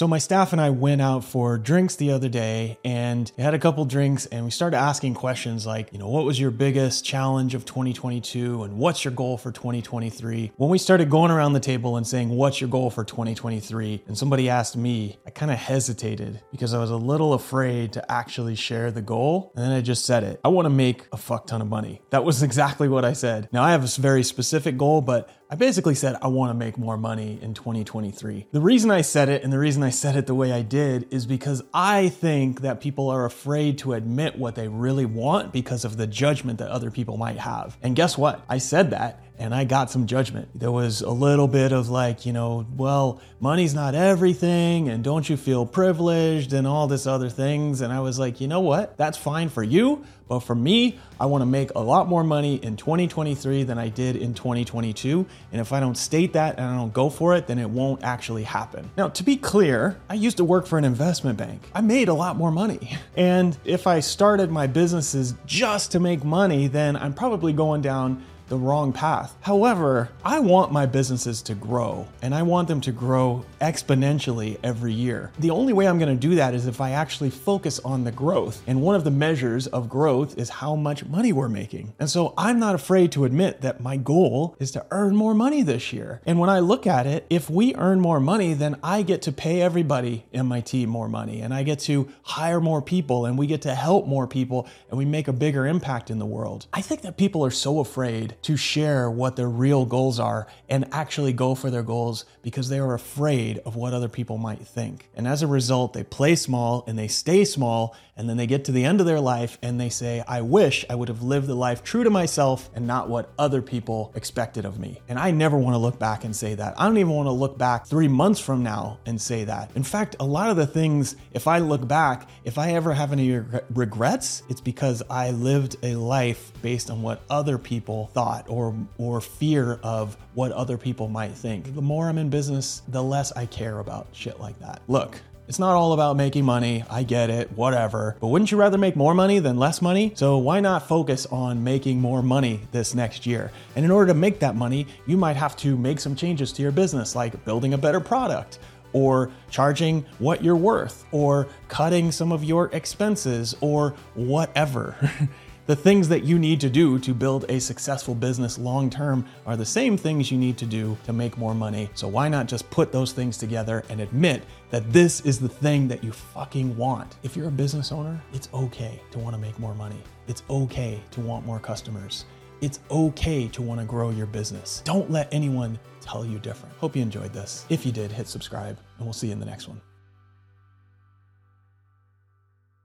So my staff and I went out for drinks the other day and had a couple drinks and we started asking questions like, you know, what was your biggest challenge of 2022 and what's your goal for 2023? When we started going around the table and saying, what's your goal for 2023? And somebody asked me, I kind of hesitated because I was a little afraid to actually share the goal. And then I just said it. I want to make a fuck ton of money. That was exactly what I said. Now I have a very specific goal, but I basically said I want to make more money in 2023. The reason I said it and the reason I said it the way I did is because I think that people are afraid to admit what they really want because of the judgment that other people might have. And guess what? I said that and I got some judgment. There was a little bit of like, you know, well, money's not everything, and don't you feel privileged, and all this other things. And I was like, you know what? That's fine for you, but for me, I want to make a lot more money in 2023 than I did in 2022. And if I don't state that and I don't go for it, then it won't actually happen. Now, to be clear, I used to work for an investment bank. I made a lot more money. And if I started my businesses just to make money, then I'm probably going down the wrong path. However, I want my businesses to grow and I want them to grow exponentially every year. The only way I'm going to do that is if I actually focus on the growth. And one of the measures of growth is how much money we're making. And so I'm not afraid to admit that my goal is to earn more money this year. And when I look at it, if we earn more money, then I get to pay everybody in my team more money and I get to hire more people and we get to help more people and we make a bigger impact in the world. I think that people are so afraid to share what their real goals are and actually go for their goals because they are afraid of what other people might think. And as a result, they play small and they stay small and then they get to the end of their life and they say, I wish I would have lived the life true to myself and not what other people expected of me. And I never want to look back and say that. I don't even want to look back three months from now and say that. In fact, a lot of the things, if I look back, if I ever have any regrets, it's because I lived a life based on what other people thought or, or fear of what other people might think. The more I'm in business, the less I care about shit like that. Look, it's not all about making money. I get it, whatever. But wouldn't you rather make more money than less money? So why not focus on making more money this next year? And in order to make that money, you might have to make some changes to your business, like building a better product or charging what you're worth or cutting some of your expenses or whatever. The things that you need to do to build a successful business long term are the same things you need to do to make more money. So why not just put those things together and admit that this is the thing that you fucking want? If you're a business owner, it's okay to want to make more money. It's okay to want more customers. It's okay to want to grow your business. Don't let anyone tell you different. Hope you enjoyed this. If you did, hit subscribe, and we'll see you in the next one.